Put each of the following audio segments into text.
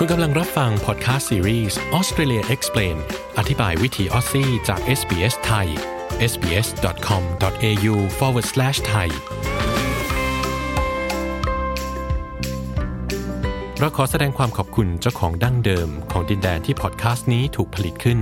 คุณกำลังรับฟังพอดแคสต์ซีรีส์ Australia Explained อธิบายวิถีออสซี่จาก SBS ไทย sbs.com.au forward slash thai เราขอแสดงความขอบคุณเจ้าของดั้งเดิมของดินแดนที่พอดแคสต์นี้ถูกผลิตขึ้น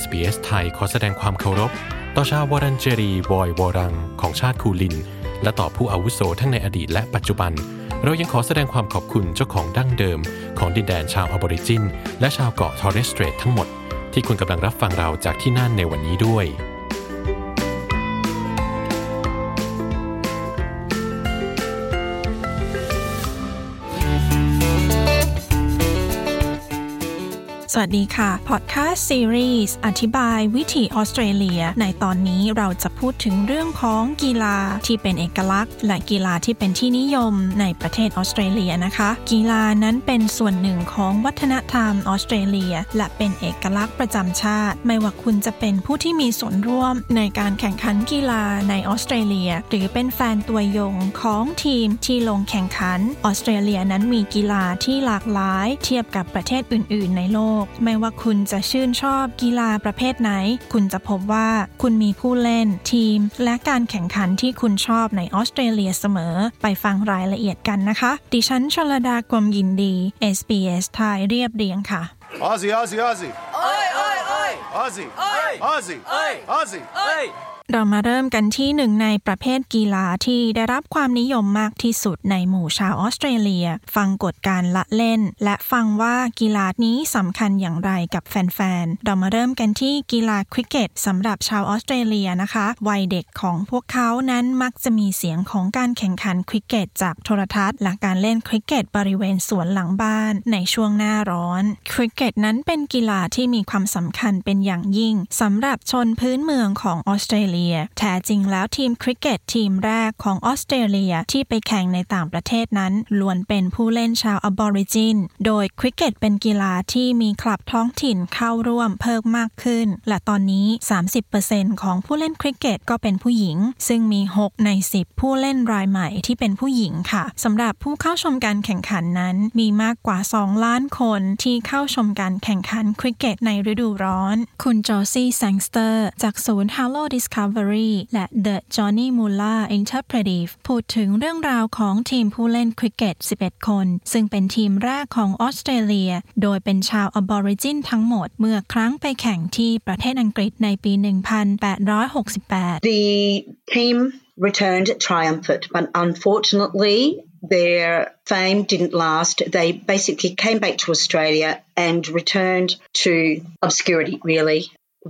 SBS ไทยขอแสดงความเคารพ ต่อชาววอรันเจรีวอยวอรัง ของชาติคูลิน และต่อผู้อาวุโสทั้งในอดีตและปัจจุบัน เรายังขอแสดงความขอบคุณเจ้าของดั้งเดิม ของดินแดนชาวออบอริจิน และชาวเกาะทอร์เรสเตรททั้งหมด ที่คุณกำลังรับฟังเราจากที่นั่นในวันนี้ด้วย วัสดีค่ะพอดแคสต์ซีรีส์อธิบายวิถีออสเตรเลีย ในตอนนี้เราจะพูดถึงเรื่องของกีฬาที่เป็นเอกลักษณ์ และกีฬาที่เป็นที่นิยมในประเทศออสเตรเลียนะคะ กีฬานั้นเป็นส่วนหนึ่งของวัฒนธรรมออสเตรเลีย และเป็นเอกลักษณ์ประจำชาติ ไม่ว่าคุณจะเป็นผู้ที่มีส่วนร่วมในการแข่งขันกีฬาในออสเตรเลีย หรือเป็นแฟนตัวยงของทีมที่ลงแข่งขันออสเตรเลียนั้นมีกีฬาที่หลากหลาย เทียบกับประเทศอื่น ๆ ในโลกไม่ว่าคุณจะชื่นชอบกีฬาประเภทไหน คุณจะพบว่าคุณมีผู้เล่นทีม และการแข่งขันที่คุณชอบในออสเตรเลียเสมอ ไปฟังรายละเอียดกันนะคะ ดิฉันชลดากรมยินดี SBS ไทยเรียบเรียงค่ะ Aussie, Aussie, Aussie. Oi, oi, oi! Aussie. Oi! Aussie. Oi! Aussie. Oi! เรามาเริ่มกันที่หนึ่งในประเภทกีฬาที่ได้รับความนิยมมากที่สุดในหมู่ชาวออสเตรเลีย ฟังกฎการละเล่น และฟังว่ากีฬานี้สำคัญอย่างไรกับแฟนๆ เรามาเริ่มกันที่กีฬาคริกเก็ตสำหรับชาวออสเตรเลียนะคะ วัยเด็กของพวกเขานั้นมักจะมีเสียงของการแข่งขันคริกเก็ตจากโทรทัศน์และการเล่นคริกเก็ตบริเวณสวนหลังบ้าน ในช่วงหน้าร้อน คริกเก็ตนั้นเป็นกีฬาที่มีความสำคัญเป็นอย่างยิ่งสำหรับชนพื้นเมืองของออสเตรเลียแท้จริงแล้วทีมคริกเก็ตทีมแรกของออสเตรเลียที่ไปแข่งในต่างประเทศนั้นล้วนเป็นผู้เล่นชาวอบอริจิน โดยคริกเก็ตเป็นกีฬาที่มีคลับท้องถิ่นเข้าร่วมเพิ่มมากขึ้น และตอนนี้ 30%ของผู้เล่นคริกเก็ตก็เป็นผู้หญิง ซึ่งมี 6 ใน 10 ผู้เล่นรายใหม่ที่เป็นผู้หญิงค่ะสำหรับผู้เข้าชมการแข่งขันนั้น มีมากกว่า 2 ล้านคนที่เข้าชมการแข่งขันคริกเก็ตในฤดูร้อน คุณจอซี่แซงสเตอร์ จากศูนย์ Harrow Discovery Discovery และ The Johnny Mullagh Interpretive พูดถึงเรื่องราวของทีมผู้เล่นคริกเก็ต 11 คน ซึ่งเป็นทีมแรกของออสเตรเลีย โดยเป็นชาวอบอริจินทั้งหมดเมื่อครั้งไปแข่งที่ประเทศอังกฤษในปี 1868 The team returned triumphant, but unfortunately, their fame didn't last. They basically came back to Australia and returned to obscurity, really.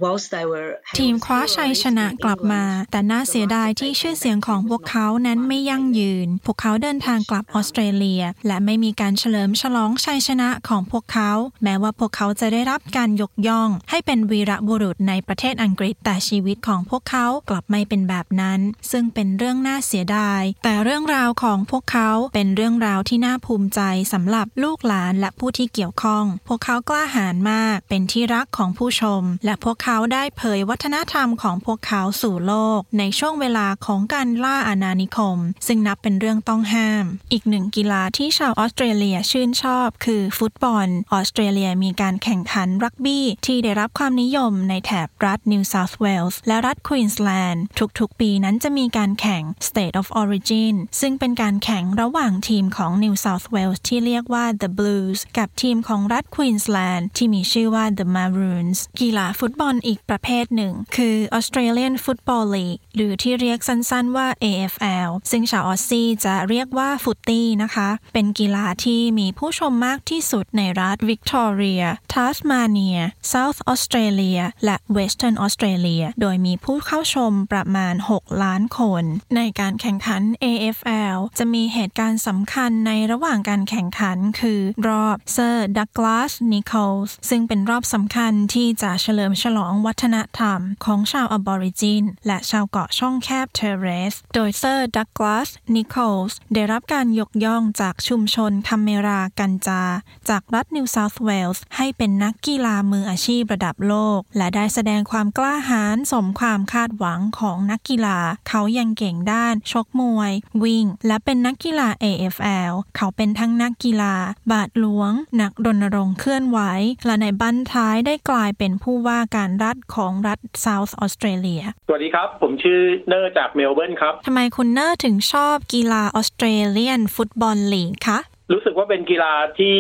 Whilst they were ทีมคว้าชัยชนะกลับมา แต่น่าเสียดายที่ชื่อเสียงของพวกเขานั้นไม่ยั่งยืน พวกเขาเดินทางกลับออสเตรเลีย และไม่มีการเฉลิมฉลองชัยชนะของพวกเขา แม้ว่าพวกเขาจะได้รับการยกย่อง ให้เป็นวีรบุรุษในประเทศอังกฤษ แต่ชีวิตของพวกเขากลับไม่เป็นแบบนั้น ซึ่งเป็นเรื่องน่าเสียดาย แต่เรื่องราวของพวกเขาเป็นเรื่องราวที่น่าภูมิใจสำหรับลูกหลานและผู้ที่เกี่ยวข้อง พวกเขากล้าหาญมาก เป็นที่รักของผู้ชม และพวกเขาได้เผยวัฒนธรรมของพวกเขาสู่โลก ในช่วงเวลาของการล่าอาณานิคม ซึ่งนับเป็นเรื่องต้องห้าม อีกหนึ่งกีฬาที่ชาวออสเตรเลียชื่นชอบ คือฟุตบอล ออสเตรเลียมีการแข่งขันรักบี้ที่ได้รับความนิยมในแถบรัฐนิวเซาท์เวลส์และรัฐควีนสแลนด์ทุกๆ ปีนั้นจะมีการแข่ง State of Origin ซึ่งเป็นการแข่งระหว่างทีมของ New South Wales ที่เรียกว่า The Blues กับทีมของรัฐควีนสแลนด์ที่มีชื่อว่า The Maroons กีฬาฟุตบอลอีกประเภทหนึ่ง คือ Australian Football League หรือที่เรียกสั้นๆว่า AFL ซึ่งชาวออสซี่จะเรียกว่า footy นะคะ เป็นกีฬาที่มีผู้ชมมากที่สุดในรัฐวิกตอเรีย ทัสมาเนีย South Australia และ Western Australia โดยมีผู้เข้าชมประมาณ 6 ล้านคน ในการแข่งขัน AFL จะมีเหตุการณ์สำคัญในระหว่างการแข่งขันคือรอบเซอร์ดักลาสนิโคลส์ซึ่งเป็นรอบสำคัญที่จะเฉลิมฉลองวัฒนธรรมของชาวอบอริจิน และชาวเกาะช่องแคบเทเรส โดยเซอร์ดักลาสนิโคลส์ได้รับการยกย่องจากชุมชนคัมเมรากันจา จากรัฐนิวเซาท์เวลส์ให้เป็นนักกีฬามืออาชีพระดับโลก และได้แสดงความกล้าหาญสมความคาดหวังของนักกีฬา เขายังเก่งด้าน ชกมวย วิ่ง และเป็นนักกีฬา AFL เขาเป็นทั้งนักกีฬา บาทหลวง นักรณรงค์เคลื่อนไหว และในบั้นท้ายได้กลายเป็นผู้ว่าการรัฐของรัฐเซาท์ออสเตรเลีย สวัสดีครับ ผมชื่อเนอร์จากเมลเบิร์นครับ ทำไมคุณเนอร์ถึงชอบกีฬา Australian Football League คะ รู้สึกว่าเป็นกีฬาที่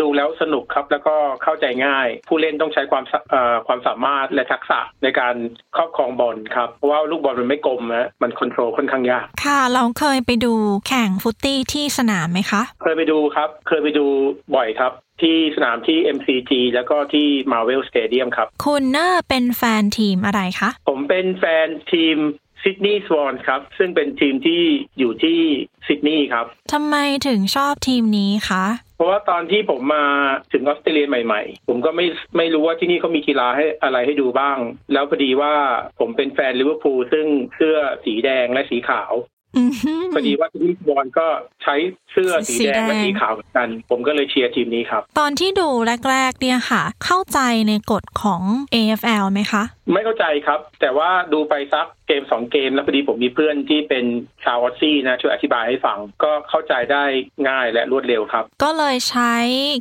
ดูแล้วสนุกครับ แล้วก็เข้าใจง่าย ผู้เล่นต้องใช้ความสเอ่อความสามารถและทักษะในการครอบครองบอลครับ เพราะว่าลูกบอลมันไม่กลมนะมัน control ค่อนข้างยาก ค่ะ เราเคยไปดูแข่ง footy ที่สนามไหมคะ เคยไปดูครับ เคยไปดูบ่อยครับที่สนามที่ MCG แล้วก็ที่ Marvel Stadium ครับ คุณเนอร์เป็นแฟนทีมอะไรคะ ผมเป็นแฟนทีม Sydney Swans ครับ ซึ่งเป็นทีมที่อยู่ที่ซิดนีย์ครับทำไมถึงชอบทีมนี้คะเพราะว่าตอนที่ผมมาถึงออสเตรเลียใหม่ๆ ผมก็ไม่ไม่รู้ว่าที่นี่เขามีกีฬาให้อะไรให้ดูบ้าง แล้วพอดีว่าผมเป็นแฟนลิเวอร์พูลซึ่งเสื้อสีแดงและสีขาวอือหือพอดีว่าที่นี่บอลก็ใช้เสื้อสีสีแดแดงงและสีขาวเหมือนกัน ผมก็เลยเชียร์ทีมนี้ครับ ตอนที่ดูแรก ๆ เนี่ยค่ะ เข้าใจในกฎของ AFL ไหมคะ ไม่เข้าใจครับ แต่ว่าดูไปสักเกมสองเกมแล้วพอดีผมมีเพื่อนที่เป็นชาวออสซี่นะช่วยอธิบายให้ฟังก็เข้าใจได้ง่ายและรวดเร็วครับ ก็เลยใช้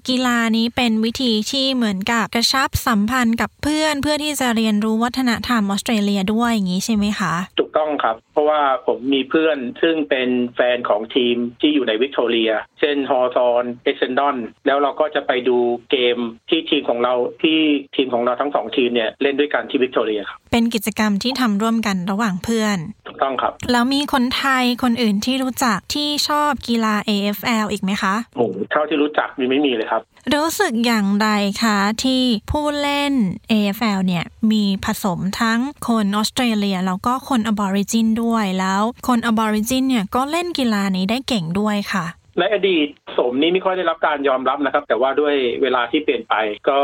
กีฬานี้เป็นวิธีที่เหมือนกับกระชับสัมพันธ์กับเพื่อนเพื่อที่จะเรียนรู้วัฒนธรรมออสเตรเลียด้วยอย่างนี้ใช่ไหมคะ ถูกต้องครับ เพราะว่าผมมีเพื่อนซึ่งเป็นแฟนของทีมที่อยู่ในวิกตอเรีย เช่น Hawthorn Essendon แล้วเราก็จะไปดูเกมที่ทีมของเราที่ทีมของเราทั้งสองทีมเนี่ยเล่นด้วยกันที่วิกตอเรียครับเป็นกิจกรรมที่ทำร่วมกันระหว่างเพื่อนถูกต้องครับ แล้วมีคนไทยคนอื่นที่รู้จักที่ชอบกีฬา AFL อีกไหมคะโอ้โหเท่าที่รู้จักมีไม่มีเลยครับ รู้สึกอย่างไรคะที่ผู้เล่น AFL เนี่ยมีผสมทั้งคนออสเตรเลียแล้วก็คนอบอริจินด้วยแล้ว คนอบอริจินเนี่ยก็เล่นกีฬานี้ได้เก่งด้วยค่ะ ในอดีตสมนี้ไม่ค่อยได้รับการยอมรับนะครับ แต่ว่าด้วยเวลาที่เปลี่ยนไป ก็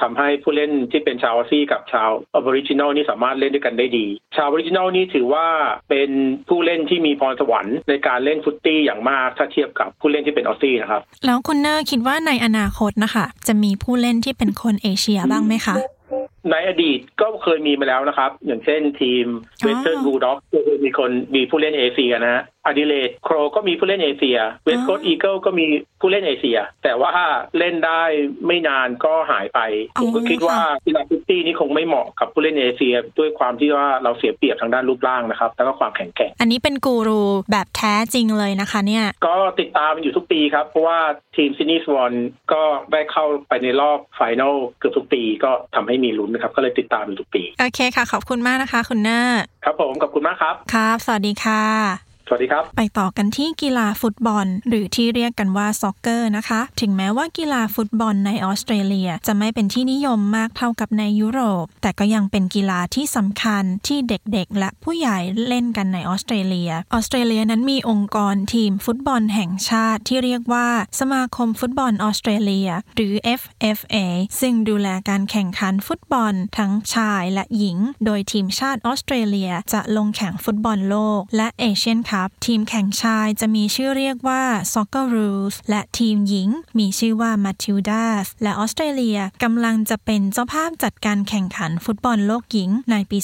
ทำให้ผู้เล่นที่เป็นชาว Aussie กับชาว Aboriginal นี่สามารถเล่นด้วยกันได้ดี ชาว Aboriginal นี่ถือว่าเป็นผู้เล่นที่มีพรสวรรค์ในการเล่น footy อย่างมากถ้าเทียบกับผู้เล่นที่เป็น Aussie นะครับ แล้วคุณเนอร์คิดว่าในอนาคตนะคะจะมีผู้เล่นที่เป็นคนเอเชียบ้างไหมคะในอดีตก็เคยมีมาแล้วนะครับ อย่างเช่นทีมอ๋อเวสเทิร์นบูลด็อกก็เคยมีคนมีผู้เล่นเอเชียนะฮะ Adelaide Crows ก็มีผู้เล่นเอเชียเวส t ค o อีเกิลก็มีผู้เล่นเอเชีย แต่ว่าเล่นได้ไม่นานก็หายไป ผมก็คิดว่ากีฬา footy นี่คงไม่เหมาะกับผู้เล่นเอเชีย ด้วยความที่ว่าเราเสียเปรียบทางด้านรูปร่างนะครับ แล้วก็ความแข็งแกร่ง อันนี้เป็นกูรูแบบแท้จริงเลยนะคะเนี่ย ก็ติดตามอยู่ทุกปีครับ เพราะว่าทีม Sydney Swansก็ได้เข้าไปในรอบ final เกือบทุกปีก็ทำให้มีลุ้นนะครับก็เลยติดตามอยู่ทุกปี โอเคค่ะ ขอบคุณมากนะคะ คุณเนอร์ครับผมขอบคุณมากครับ ครับ สวัสดีค่ะ สวัสดีครับ ไปต่อกันที่กีฬาฟุตบอล หรือที่เรียกกันว่า soccer นะคะ ถึงแม้ว่ากีฬาฟุตบอลในออสเตรเลียจะไม่เป็นที่นิยมมากเท่ากับในยุโรป แต่ก็ยังเป็นกีฬาที่สำคัญที่เด็กๆ และผู้ใหญ่เล่นกันในออสเตรเลีย ออสเตรเลียนั้นมีองค์กรทีมฟุตบอลแห่งชาติที่เรียกว่าสมาคมฟุตบอลออสเตรเลีย หรือ FFA ซึ่งดูแลการแข่งขันฟุตบอลทั้งชายและหญิง โดยทีมชาติออสเตรเลียจะลงแข่งฟุตบอลโลก และเอเชียนคัพทีมแข่งชายจะมีชื่อเรียกว่า Soccer Rules และทีมหญิง มีชื่อว่า Matildas และออสเตรเลียกำลังจะเป็นเจ้าภาพจัดการแข่งขันฟุตบอลโลกหญิงในปี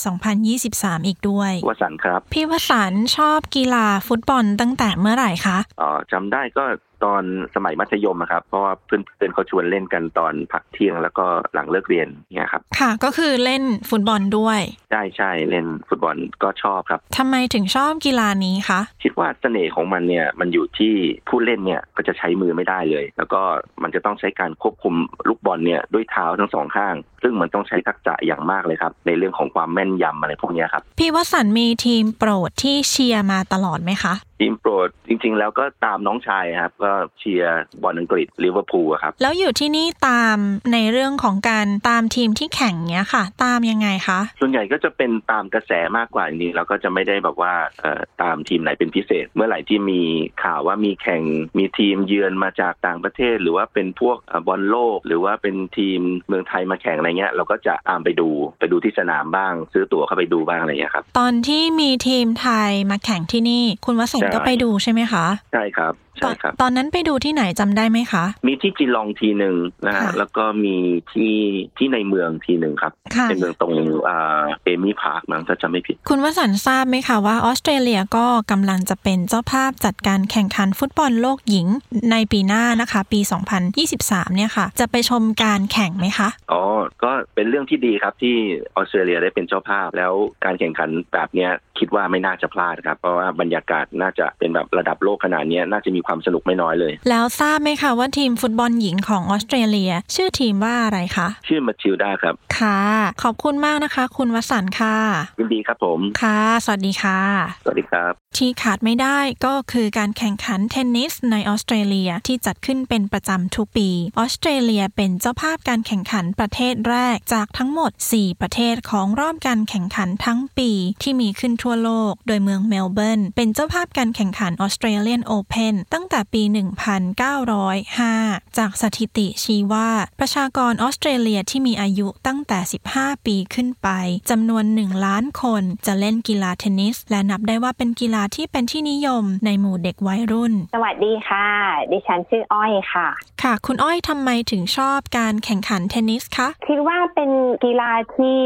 2023 อีกด้วยวสันต์ครับ พี่วสันต์ชอบกีฬาฟุตบอลตั้งแต่เมื่อไหร่คะอ๋อจำได้ก็ ตอนสมัยมัธยมอะครับ เพราะว่าเพื่อนๆเขาชวนเล่นกันตอนพักเที่ยงแล้วก็หลังเลิกเรียนเนี่ยครับ ค่ะ ก็คือเล่นฟุตบอลด้วย ใช่ใช่เล่นฟุตบอลก็ชอบครับทำไมถึงชอบกีฬานี้คะ คิดว่าเสน่ห์ของมันเนี่ยมันอยู่ที่ผู้เล่นเนี่ยก็จะใช้มือไม่ได้เลย แล้วก็มันจะต้องใช้การควบคุมลูกบอลเนี่ยด้วยเท้าทั้งสองข้าง ซึ่งมันต้องใช้ทักษะอย่างมากเลยครับ ในเรื่องของความแม่นยำอะไรพวกเนี้ยครับ พี่วสันต์มีทีมโปรดที่เชียร์มาตลอดไหมคะทีมโปรดจริง ๆ แล้วก็ตามน้องชายครับ ก็เชียร์บอลอังกฤษลิเวอร์พูลอะครับ แล้วอยู่ที่นี่ตามในเรื่องของการตามทีมที่แข่งเนี้ยค่ะ ตามยังไงคะ ส่วนใหญ่ก็ก็จะเป็นตามกระแสมากกว่าจริงๆเราก็จะไม่ได้แบบว่าเอ่อตามทีมไหนเป็นพิเศษ เมื่อไหร่ที่มีข่าวว่ามีแข่งมีทีมเยือนมาจากต่างประเทศ หรือว่าเป็นพวกเอ่อบอลโลก หรือว่าเป็นทีมเมืองไทยมาแข่งอะไรเงี้ย เราก็จะตามไปดูไปดูที่สนามบ้าง ซื้อตั๋วเข้าไปดูบ้างอะไรเงี้ยครับตอนที่มีทีมไทยมาแข่งที่นี่คุณวสันก็ไปดูใช่ไหมคะ ใช่ครับ ใช่ครับ ตอนนั้นไปดูที่ไหนจำได้ไหมคะ มีที่จีลองทีหนึ่งนะฮะค่ะแล้วก็มีที่ที่ในเมืองทีหนึ่งครับค่ะในเมืองตรงอ่า AAMI Park มั้งถ้าจำไม่ผิด คุณวสันต์ทราบไหมคะว่าออสเตรเลียก็กำลังจะเป็นเจ้าภาพจัดการแข่งขันฟุตบอลโลกหญิงในปีหน้านะคะ ปี 2023 เนี่ยค่ะ จะไปชมการแข่งไหมคะ อ๋อ ก็เป็นเรื่องที่ดีครับที่ออสเตรเลียได้เป็นเจ้าภาพแล้วการแข่งขันแบบเนี้ยคิดว่าไม่น่าจะพลาดครับ เพราะว่าบรรยากาศน่าจะเป็นแบบระดับโลกขนาดเนี้ยน่าจะมีความสนุกไม่น้อยเลย แล้วทราบไหมคะว่าทีมฟุตบอลหญิงของออสเตรเลีย ชื่อทีมว่าอะไรคะ ชื่อมาชิลดาครับ ค่ะ ขอบคุณมากนะคะ คุณวสันต์ค่ะยินดีครับผม ค่ะ สวัสดีค่ะ สวัสดีครับ ที่ขาดไม่ได้ก็คือการแข่งขันเทนนิสในออสเตรเลียที่จัดขึ้นเป็นประจำทุกปี ออสเตรเลียเป็นเจ้าภาพการแข่งขันประเทศแรกจากทั้งหมด 4 ประเทศของรอบการแข่งขันทั้งปีที่มีขึ้นทั่วโลก โดยเมืองเมลเบิร์นเป็นเจ้าภาพการแข่งขันออสเตรเลียนโอเพนตั้งแต่ปี 1905 จากสถิติชี้ว่า ประชากรออสเตรเลียที่มีอายุตั้งแต่ 15 ปีขึ้นไปจำนวน 1 ล้านคนจะเล่นกีฬาเทนนิส และนับได้ว่าเป็นกีฬาที่เป็นที่นิยมในหมู่เด็กวัยรุ่น สวัสดีค่ะ ดิฉันชื่ออ้อยค่ะ ค่ะ คุณอ้อยทำไมถึงชอบการแข่งขันเทนนิสคะคิดว่าเป็นกีฬาที่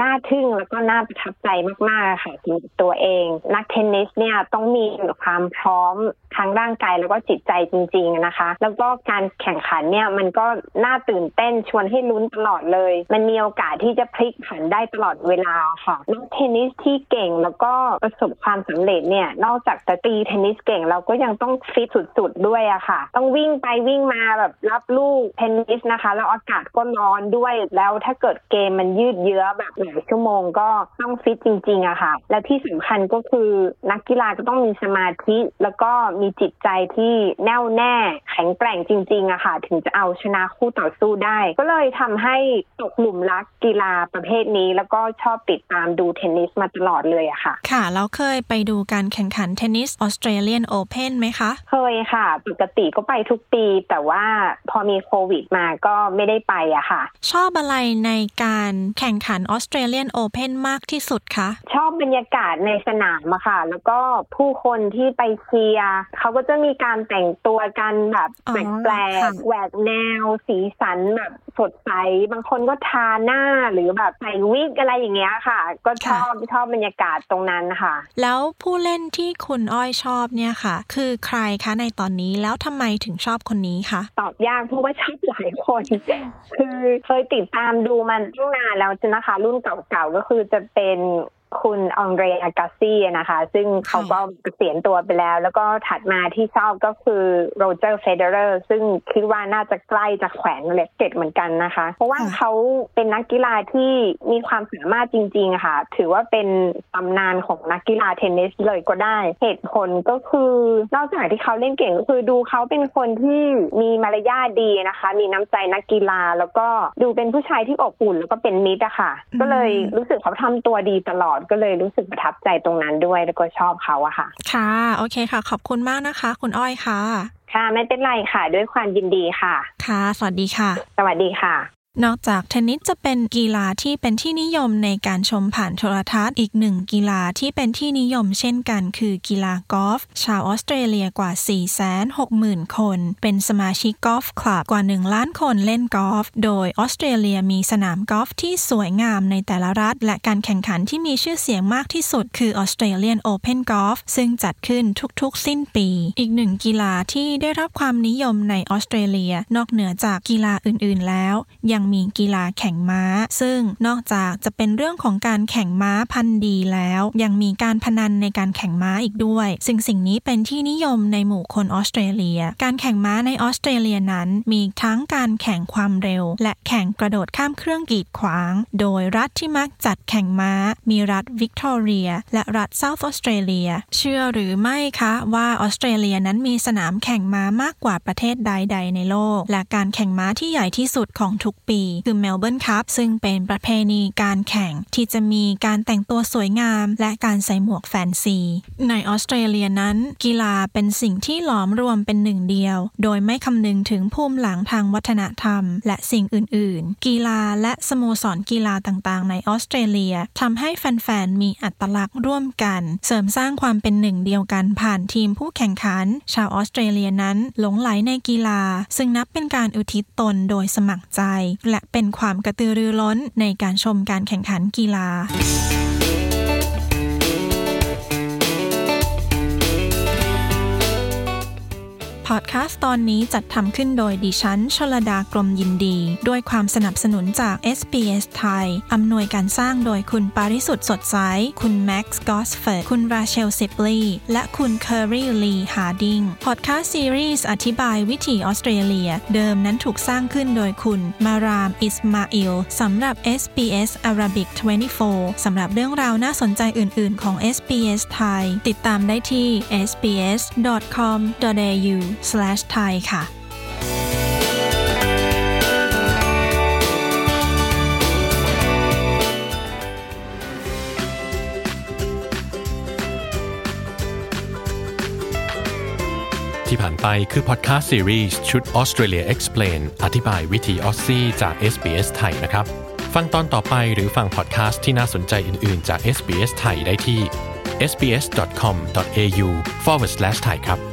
น่าทึ่งแล้วก็น่าประทับใจมากๆค่ะสำหรับตัวเอง นักเทนนิสเนี่ยต้องมีความพร้อมทั้งร่างกายแล้วก็จิตใจจริงๆนะคะ แล้วก็การแข่งขันเนี่ยมันก็น่าตื่นเต้นชวนให้ลุ้นตลอดเลย มันมีโอกาสที่จะพลิกผันได้ตลอดเวลาค่ะนักเทนนิสที่เก่งแล้วก็ประสบความสำเร็จเนี่ยนอกจากจะตีเทนนิสเก่งเราก็ยังต้องฟิตสุดๆด้วยอะค่ะ ต้องวิ่งไปวิ่งมาแบบรับลูกเทนนิสนะคะ แล้วอากาศก็ร้อนด้วยแล้วถ้าเกิดเกมมันยืดเยื้อแบบหลายชั่วโมงก็ต้องฟิตจริงๆอะค่ะ และที่สำคัญก็คือนักกีฬาก็ต้องมีสมาธิแล้วก็มีจิตใจที่แน่วแน่ แข็งแกร่งจริงๆอะค่ะ ถึงจะเอาชนะคู่ต่อสู้ได้ ก็เลยทำให้ตกหลุมรักกีฬาประเภทนี้ แล้วก็ชอบติดตามดูเทนนิสมาตลอดเลยอะค่ะ ค่ะ แล้วเคยไปดูการแข่งขันเทนนิสออสเตรเลียนโอเพนไหมคะ เคยค่ะ ปกติก็ไปทุกปี แต่ว่าพอมีโควิดมาก็ไม่ได้ไปอะค่ะ ชอบอะไรในการแข่งขันออสเตรเลียนโอเพนมากที่สุดคะ ชอบบรรยากาศในสนามอะค่ะ แล้วก็ผู้คนที่ไปเชียร์เขาก็จะมีการแต่งตัวกันแบบอ๋อแปลกค่ะๆแหวกแนว สีสันแบบสดใส บางคนก็ทาหน้าหรือแบบใส่วิกอะไรอย่างเงี้ยค่ะ ก็ชอบชอบบรรยากาศตรงนั้นค่ะ แล้วผู้เล่นที่คุณอ้อยชอบเนี่ยค่ะ คือใครคะในตอนนี้แล้วทำไมถึงชอบคนนี้คะตอบยากเพราะว่าชอบหลายคน คือเคยติดตามดูมันตั้งนานแล้วนะคะ รุ่นเก่าๆก็คือจะเป็น คุณอังเดรอากาซี่นะคะ ซึ่งเขาก็เกษียณตัวไปแล้ว แล้วก็ถัดมาที่ชอบก็คือโรเจอร์เฟเดอเรอร์ซึ่งคิดว่าน่าจะใกล้จะแขวนเลกเก็ตเหมือนกันนะคะ เพราะว่าเขาเป็นนักกีฬาที่มีความสามารถจริง ๆ ค่ะ ถือว่าเป็นตำนานของนักกีฬาเทนนิสเลยก็ได้ เหตุผลก็คือนอกจากที่เขาเล่นเก่งก็คือดูเขาเป็นคนที่มีมารยาทดีนะคะ มีน้ำใจนักกีฬาแล้วก็ดูเป็นผู้ชายที่อบอุ่นแล้วก็เป็นมิตรอะค่ะ ก็เลยรู้สึกเขาทำตัวดีตลอดก็เลยรู้สึกประทับใจตรงนั้นด้วยแล้วก็ชอบเขาอะค่ะ ค่ะ โอเคค่ะ ขอบคุณมากนะคะ คุณอ้อยค่ะ ค่ะ ไม่เป็นไรค่ะ ด้วยความยินดีค่ะ ค่ะ สวัสดีค่ะ สวัสดีค่ะ นอกจากเทนนิสจะเป็นกีฬาที่เป็นที่นิยมในการชมผ่านโทรทัศน์ อีกหนึ่งกีฬาที่เป็นที่นิยมเช่นกันคือกีฬากอล์ฟชาวออสเตรเลียกว่า 460,000 คน เป็นสมาชิก golf club กว่า 1 ล้านคนเล่นกอล์ฟโดยออสเตรเลียมีสนามกอล์ฟที่สวยงามในแต่ละรัฐ และการแข่งขันที่มีชื่อเสียงมากที่สุดคือออสเตรเลียนโอเพนกอล์ฟซึ่งจัดขึ้นทุกๆ สิ้นปี อีกหนึ่งกีฬาที่ได้รับความนิยมในออสเตรเลีย นอกเหนือจากกีฬาอื่นๆแล้วยังมีกีฬาแข่งม้า ซึ่งนอกจากจะเป็นเรื่องของการแข่งม้าพันธุ์ดีแล้ว ยังมีการพนันในการแข่งม้าอีกด้วยซึ่งสิ่งนี้เป็นที่นิยมในหมู่คนออสเตรเลีย การแข่งม้าในออสเตรเลียนั้น มีทั้งการแข่งความเร็ว และแข่งกระโดดข้ามเครื่องกีดขวาง โดยรัฐที่มักจัดแข่งม้า มีรัฐวิกตอเรีย และรัฐเซาท์ออสเตรเลีย เชื่อหรือไม่คะว่าออสเตรเลียนั้นมีสนามแข่งม้ามากกว่าประเทศใดๆในโลก และการแข่งม้าที่ใหญ่ที่สุดของทุกปี คือเมลเบิร์นคัพซึ่งเป็นประเพณีการแข่งที่จะมีการแต่งตัวสวยงาม และการใส่หมวกแฟนซี ในออสเตรเลียนั้น กีฬาเป็นสิ่งที่หลอมรวมเป็นหนึ่งเดียว โดยไม่คำนึงถึงภูมิหลังทางวัฒนธรรม และสิ่งอื่น ๆ กีฬาและสโมสรกีฬาต่าง ๆ ในออสเตรเลียทำให้แฟน ๆ มีอัตลักษณ์ร่วมกัน เสริมสร้างความเป็นหนึ่งเดียวกันผ่านทีมผู้แข่งขัน ชาวออสเตรเลียนั้นหลงไหลในกีฬา ซึ่งนับเป็นการอุทิศตนโดยสมัครใจและเป็นความกระตือรือร้นในการชมการแข่งขันกีฬา พอดแคสต์ตอนนี้จัดทำขึ้นโดยดิฉันชลดากรมยินดี ด้วยความสนับสนุนจาก SBS ไทย อำนวยการสร้างโดยคุณปาริสุทธ์สดใส คุณแม็กซ์กอสเฟิร์ด คุณราเชลซิปลีและคุณเคอรีลีฮาร์ดิง พอดแคสต์ซีรีส์อธิบายวิถีออสเตรเลีย เดิมนั้นถูกสร้างขึ้นโดยคุณมาราม อิสมาอิลสำหรับ SBS Arabic 24 สำหรับเรื่องราวน่าสนใจอื่น ๆ ของ SBS ไทย ติดตามได้ที่ sbs.com.au thai ค่ะที่ผ่านไปคือพอดแคสต์ซีรีส์ชุด Australia Explain อธิบายวิธีออสซี่จาก SBS ไทยนะครับ ฟังตอนต่อไปหรือฟังพอดแคสต์ที่น่าสนใจอื่น ๆ จาก SBS ไทยได้ที่ sbs.com.au forward slash thai ครับ